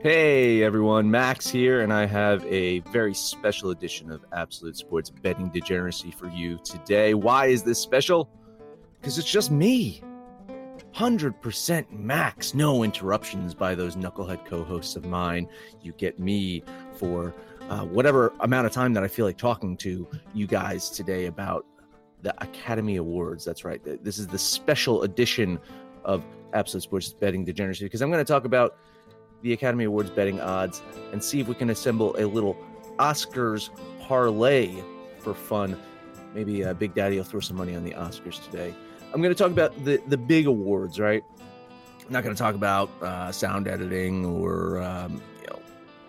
Hey everyone, Max here, and I have a very special edition of Absolute Sports Betting Degeneracy for you today. Why is this special? Because it's just me. 100% max, no interruptions by those knucklehead co hosts of mine. You get me for uh, whatever amount of time that I feel like talking to you guys today about the Academy Awards. That's right. This is the special edition of Absolute Sports Betting Degeneracy because I'm going to talk about the Academy Awards betting odds and see if we can assemble a little Oscars parlay for fun. Maybe uh, Big Daddy will throw some money on the Oscars today. I'm going to talk about the the big awards, right? I'm not going to talk about uh, sound editing or um, you know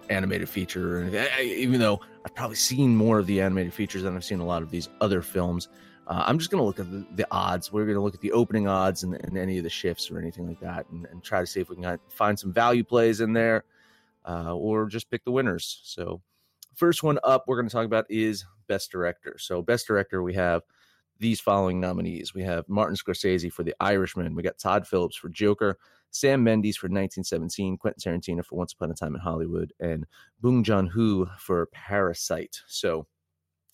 animated feature or anything. Even though I've probably seen more of the animated features than I've seen a lot of these other films. Uh, I'm just going to look at the, the odds. We're going to look at the opening odds and, and, any of the shifts or anything like that, and, and, try to see if we can find some value plays in there, uh, or just pick the winners. So, first one up, we're going to talk about is best director. So, best director, we have these following nominees. We have Martin Scorsese for The Irishman. We got Todd Phillips for Joker, Sam Mendes for 1917, Quentin Tarantino for Once Upon a Time in Hollywood, and Bong Joon Ho for Parasite. So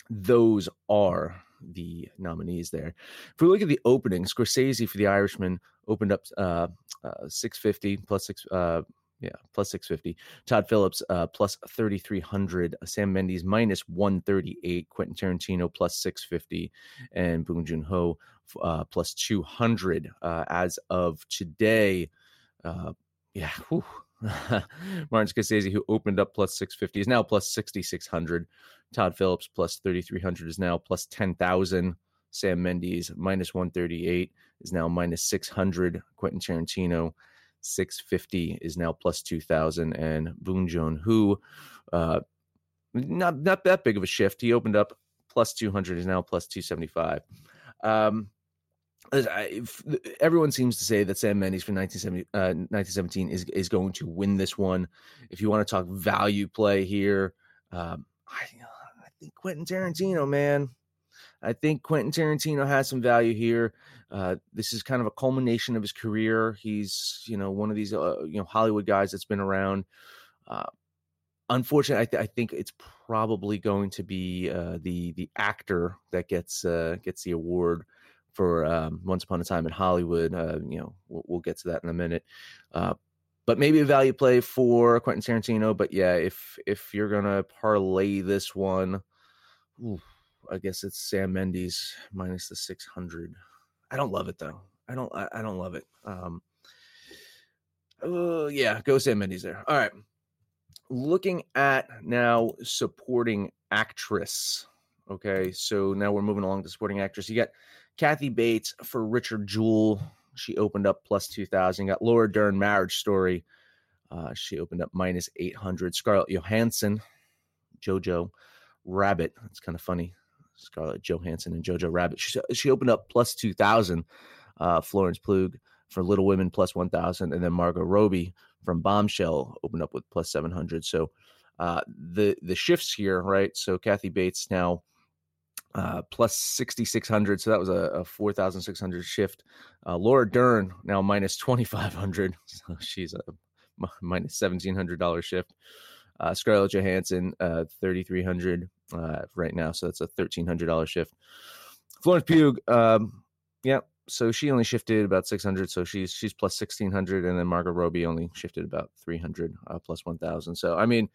those are the nominees there. If we look at the opening, Scorsese for The Irishman opened up uh, uh, 650 plus six. Uh, yeah, plus 650. Todd Phillips, uh, plus 3,300. Sam Mendes, minus 138. Quentin Tarantino, plus 650. And Bong Joon Ho, uh, plus 200. Uh, as of today, uh, yeah, Martin Scorsese, who opened up plus 650, is now plus 6,600. Todd Phillips, plus 3,300, is now plus 10,000. Sam Mendes, minus 138, is now minus 600. Quentin Tarantino, 650 is now plus 2000 and Bong Joon Ho uh not not that big of a shift he opened up plus 200 is now plus 275 um everyone seems to say that Sam Mendes for 1970, uh, 1917 is is going to win this one. If you want to talk value play here, um, I, I think Quentin Tarantino, man, I think Quentin Tarantino has some value here. Uh, this is kind of a culmination of his career. He's, you know, one of these, uh, you know, Hollywood guys that's been around. Uh, unfortunately, I, th- I, think it's probably going to be uh, the the actor that gets uh, gets the award for um, Once Upon a Time in Hollywood. Uh, you know, we'll, we'll, get to that in a minute. but maybe a value play for Quentin Tarantino. But yeah, if if you're gonna parlay this one, ooh, I guess it's Sam Mendes minus the 600. I don't love it though. I don't. I, I don't love it. Um. Uh, yeah, go Sam Mendes there. All right. Looking at now supporting actress. Okay, so now we're moving along to supporting actress. You got Kathy Bates for Richard Jewell. She opened up plus two thousand. Got Laura Dern Marriage Story. Uh, she opened up minus eight hundred. Scarlett Johansson, JoJo Rabbit. That's kind of funny. Scarlett Johansson and Jojo Rabbit. She, she opened up plus 2,000. Uh, Florence Pugh for Little Women plus 1,000. And then Margot Robbie from Bombshell opened up with plus 700. So Uh, the the shifts here, right? So Kathy Bates now uh, plus 6,600. So that was a, a 4,600 shift. Uh, Laura Dern now minus 2,500. So she's a minus $1,700 shift. Uh, Scarlett Johansson, uh, 3,300 uh, right now. So that's a $1,300 shift. Florence Pugh, um, yeah. So she only shifted about 600. So she's she's plus 1,600. And then Margot Robbie only shifted about 300 uh, plus 1,000. So, I mean,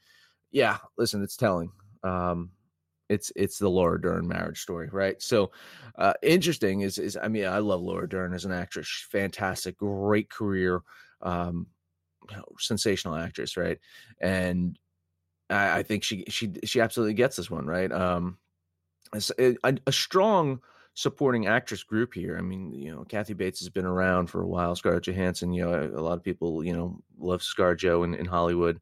yeah, listen, it's telling. Um, it's it's the Laura Dern marriage story, right? So uh, interesting is is I mean I love Laura Dern as an actress, fantastic, great career, um, you know, sensational actress, right? And I, I, think she she she absolutely gets this one, right? Um, a, a, strong supporting actress group here. I mean, you know, Kathy Bates has been around for a while. Scarlett Johansson, you know, a lot of people, you know, love ScarJo in, in Hollywood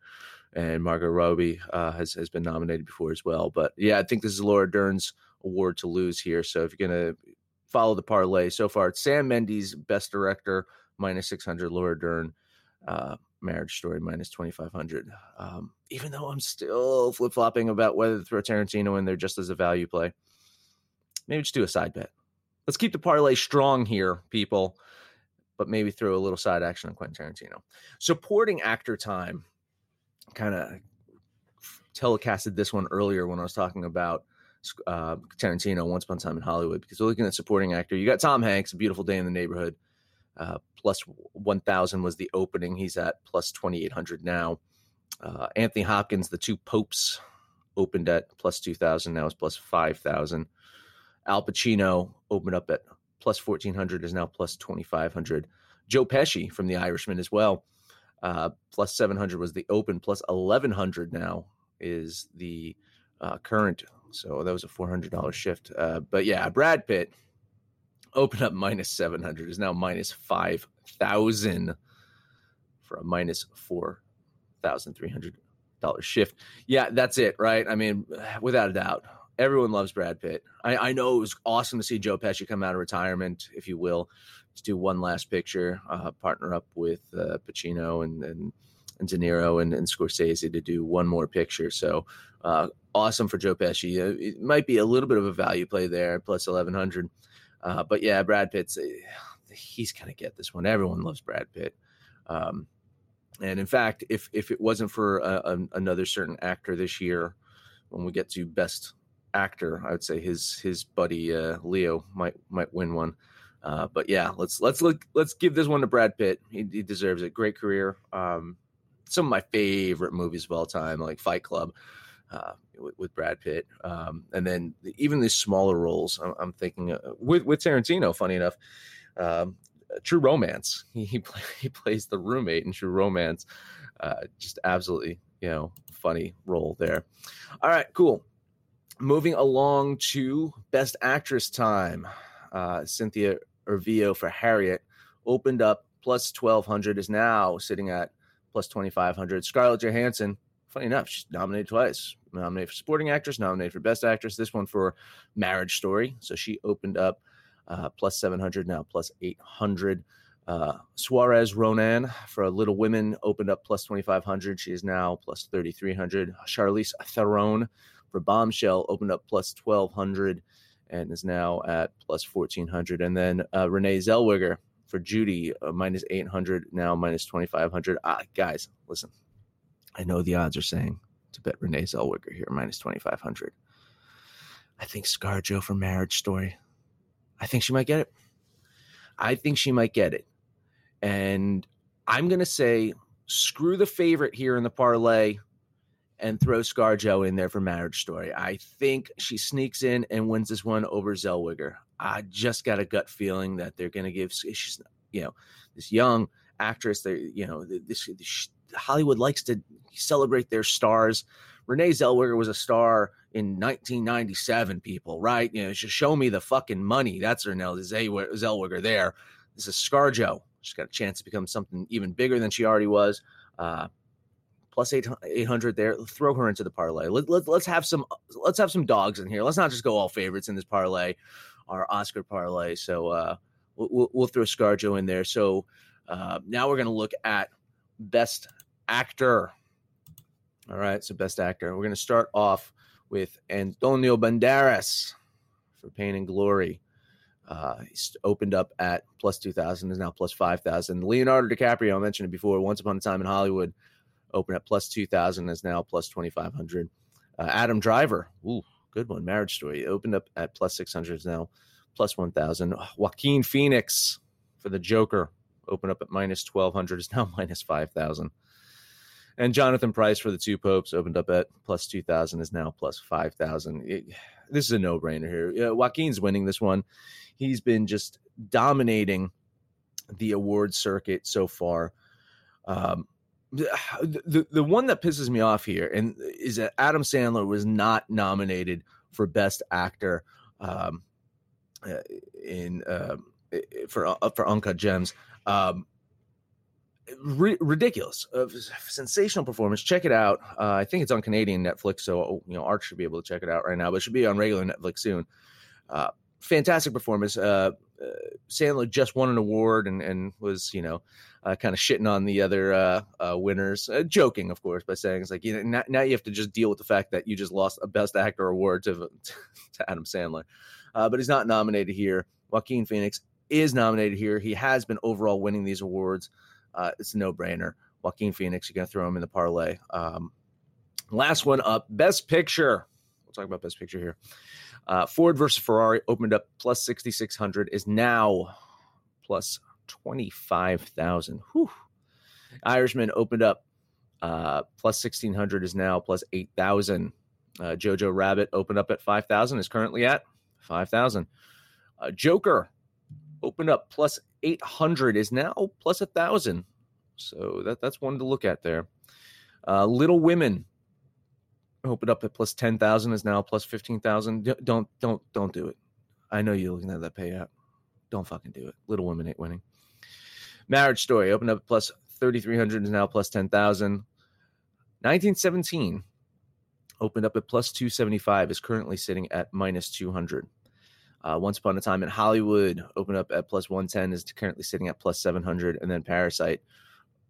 and Margot Robbie uh, has has been nominated before as well. But yeah, I think this is Laura Dern's award to lose here. So if you're gonna follow the parlay so far, it's Sam Mendes, Best Director, minus six hundred. Laura Dern, uh, Marriage Story, minus twenty five hundred. Um, even though I'm still flip flopping about whether to throw Tarantino in there just as a value play, maybe just do a side bet. Let's keep the parlay strong here, people. But maybe throw a little side action on Quentin Tarantino. Supporting actor time kind of telecasted this one earlier when I was talking about uh, Tarantino, Once Upon a Time in Hollywood, because we're looking at supporting actor. You got Tom Hanks, A Beautiful Day in the Neighborhood, uh, plus 1,000 was the opening. He's at plus 2,800 now. Uh, Anthony Hopkins, The Two Popes, opened at plus 2,000. Now is plus 5,000. Al Pacino opened up at plus 1,400, is now plus 2,500. Joe Pesci from The Irishman as well uh, plus 700 was the open, plus 1100 now is the uh, current. So that was a $400 shift. Uh, but yeah, Brad Pitt opened up minus 700 is now minus 5,000 for a minus $4,300 shift. Yeah, that's it, right? I mean, without a doubt, everyone loves Brad Pitt. I, I know it was awesome to see Joe Pesci come out of retirement, if you will to do one last picture, uh, partner up with uh, Pacino and, and, and De Niro and, and, Scorsese to do one more picture. So uh, awesome for Joe Pesci. Uh, it might be a little bit of a value play there, plus 1100. Uh, but yeah, Brad Pitt's uh, he's gonna get this one. Everyone loves Brad Pitt. Um, and in fact, if if it wasn't for a, a, another certain actor this year, when we get to best actor, I would say his his buddy Leo might might win one. Uh, but yeah, let's let's look let's give this one to Brad Pitt. He, he deserves it. Great career. Um, some of my favorite movies of all time, like Fight Club, uh, with, with, Brad Pitt, um, and then even these smaller roles. I'm, I'm thinking uh, with with Tarantino. Funny enough, um, True Romance. He he, play, he, plays the roommate in True Romance. Uh, just absolutely, you know, funny role there. All right, cool. Moving along to Best Actress time. Uh, Cynthia Erivo for Harriet opened up plus 1200 is now sitting at plus 2500 scarlett johansson funny enough she's nominated twice. Nominated for supporting actress nominated for best actress this one for marriage story. So she opened up uh, plus 700 now plus 800 uh, Saoirse Ronan for Little Women opened up plus 2,500. She is now plus 3,300. Charlize Theron for Bombshell opened up plus 1,200 and is now at plus 1400. And then uh, Renee Zellweger for Judy, uh, minus 800, now minus 2500. Ah, guys, listen, I know the odds are saying to bet Renee Zellweger here, minus 2500. I think ScarJo for Marriage Story. I think she might get it. I think she might get it. And I'm going to say screw the favorite here in the parlay and throw ScarJo in there for Marriage Story. I think she sneaks in and wins this one over Zellweger. I just got a gut feeling that they're going to give she's you know this young actress. They you know this, this, Hollywood likes to celebrate their stars. Renee Zellweger was a star in 1997. People, right? You know, just show me the fucking money. That's Renee Zellweger there. This is ScarJo. She's got a chance to become something even bigger than she already was. Uh, plus 800 there throw her into the parlay let, let, let's have some let's have some dogs in here let's not just go all favorites in this parlay our oscar parlay so uh we'll, we'll throw scarjo in there so uh now we're going to look at best actor All right, so best actor. We're going to start off with Antonio Banderas for Pain and Glory. Uh, he's opened up at plus 2,000, is now plus 5,000. Leonardo DiCaprio, I mentioned it before, Once Upon a Time in Hollywood, opened at plus 2,000, is now plus 2,500. Uh, Adam Driver, ooh, good one. Marriage Story, opened up at plus 600, is now plus 1,000. Joaquin Phoenix for the Joker, opened up at minus 1,200, is now minus 5,000. And Jonathan Pryce for the two popes opened up at plus 2,000, is now plus 5,000. This is a no brainer here. Uh, Joaquin's winning this one. He's been just dominating the award circuit so far. Um, the, the, the one that pisses me off here and is that Adam Sandler was not nominated for Best Actor um, uh, in uh, for uh, for Uncut Gems. Um, ridiculous, uh, sensational performance. Check it out. Uh, I think it's on Canadian Netflix, so you know Art should be able to check it out right now. But it should be on regular Netflix soon. Uh, fantastic performance. Uh, uh, Sandler just won an award and, and was you know uh, kind of shitting on the other winners, joking of course by saying it's like you know now, now, you have to just deal with the fact that you just lost a Best Actor award to to Adam Sandler, but he's not nominated here. Joaquin Phoenix is nominated here. He has been overall winning these awards uh, it's a no brainer. Joaquin Phoenix, you're going to throw him in the parlay. Um, last one up, Best Picture. We'll talk about Best Picture here. Uh, Ford versus Ferrari opened up plus 6,600, is now plus 25,000. Irishman opened up uh, plus 1,600, is now plus 8,000. Uh, Jojo Rabbit opened up at 5,000, is currently at 5,000. Uh, Joker opened up plus 800 is now plus a thousand. So that that's one to look at there. Uh, Little Women opened up at plus 10,000 is now plus 15,000. Don't don't don't do it. I know you're looking at that payout. Don't fucking do it. Little Women ain't winning. Marriage Story opened up at plus 3,300 is now plus 10,000. 1917 opened up at plus 275 is currently sitting at minus 200. Uh, Once Upon a Time in Hollywood opened up at plus 110, is currently sitting at plus 700. And then Parasite,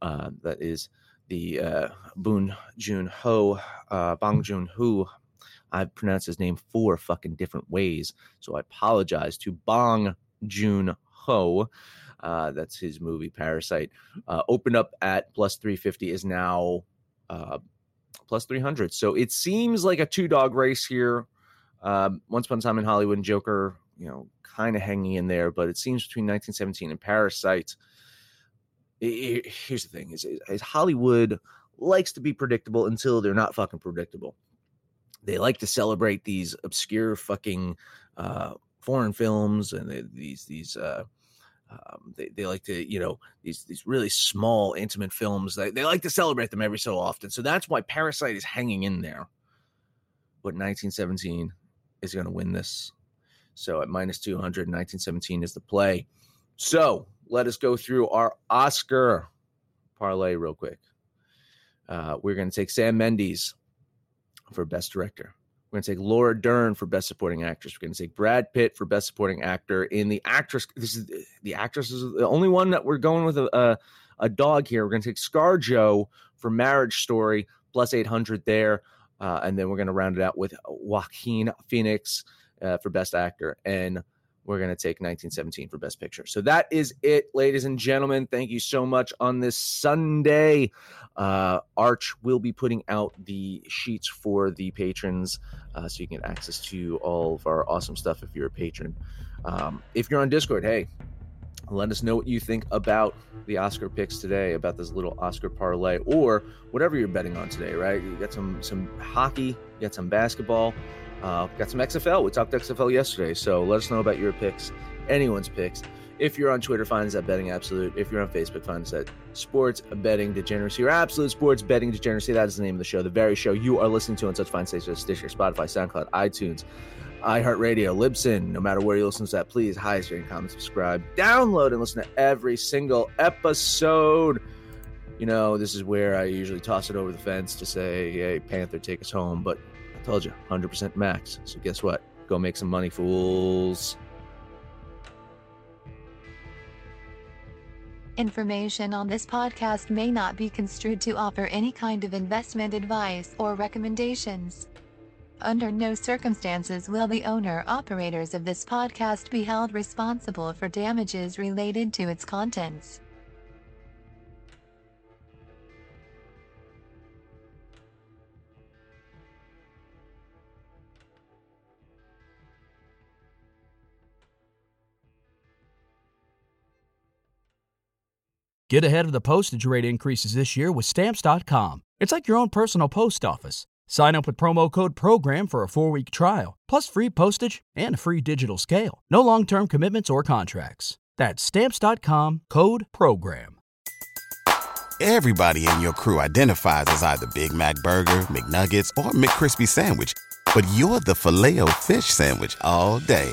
uh, that is the uh, Boon Joon Ho, uh, Bong Joon Ho. I've pronounced his name four fucking different ways. So I apologize to Bong Joon Ho. Uh, that's his movie Parasite. Uh, opened up at plus 350 is now uh, plus 300. So it seems like a two dog race here. Um, Once Upon a Time in Hollywood and Joker, you know, kind of hanging in there, but it seems between 1917 and Parasite. Here's the thing: is, is Hollywood likes to be predictable until they're not fucking predictable. They like to celebrate these obscure fucking uh, foreign films and they, these these uh, um, they, they like to you know these these really small intimate films they, they like to celebrate them every so often so that's why parasite is hanging in there but 1917 is going to win this. So at minus 200, 1917 is the play. So let us go through our Oscar parlay real quick. Uh, we're going to take Sam Mendes for Best Director. We're going to take Laura Dern for Best Supporting Actress. We're going to take Brad Pitt for Best Supporting Actor. In the actress, this is the actress is the only one that we're going with a, a, a dog here. We're going to take ScarJo for Marriage Story plus 800 there. Uh, and then we're going to round it out with Joaquin Phoenix uh, for Best Actor. And we're going to take 1917 for Best Picture. So that is it, ladies and gentlemen. Thank you so much on this Sunday. Uh, Arch will be putting out the sheets for the patrons uh, so you can get access to all of our awesome stuff if you're a patron. Um, if you're on Discord, hey, let us know what you think about the Oscar picks today, about this little Oscar parlay, or whatever you're betting on today. Right? You got some some hockey, you got some basketball, uh, got some XFL. We talked XFL yesterday, so let us know about your picks, anyone's picks. If you're on Twitter, find us at Betting Absolute. If you're on Facebook, find us at Sports Betting Degeneracy or Absolute Sports Betting Degeneracy. That is the name of the show, the very show you are listening to on such fine stations as Stitcher, Spotify, SoundCloud, iTunes iHeartRadio, Libsyn, no matter where you listen to that, please highest rating, comment, subscribe, download, and listen to every single episode. You know, this is where I usually toss it over the fence to say, hey, Panther, take us home. But I told you, 100% max. So guess what? Go make some money, fools. Information on this podcast may not be construed to offer any kind of investment advice or recommendations. Under no circumstances will the owner operators of this podcast be held responsible for damages related to its contents. Get ahead of the postage rate increases this year with Stamps.com. It's like your own personal post office. Sign up with promo code PROGRAM for a four week trial, plus free postage and a free digital scale. No long term commitments or contracts. That's Stamps.com code PROGRAM. Everybody in your crew identifies as either Big Mac Burger, McNuggets, or McCrispy Sandwich, but you're the filet fish Sandwich all day.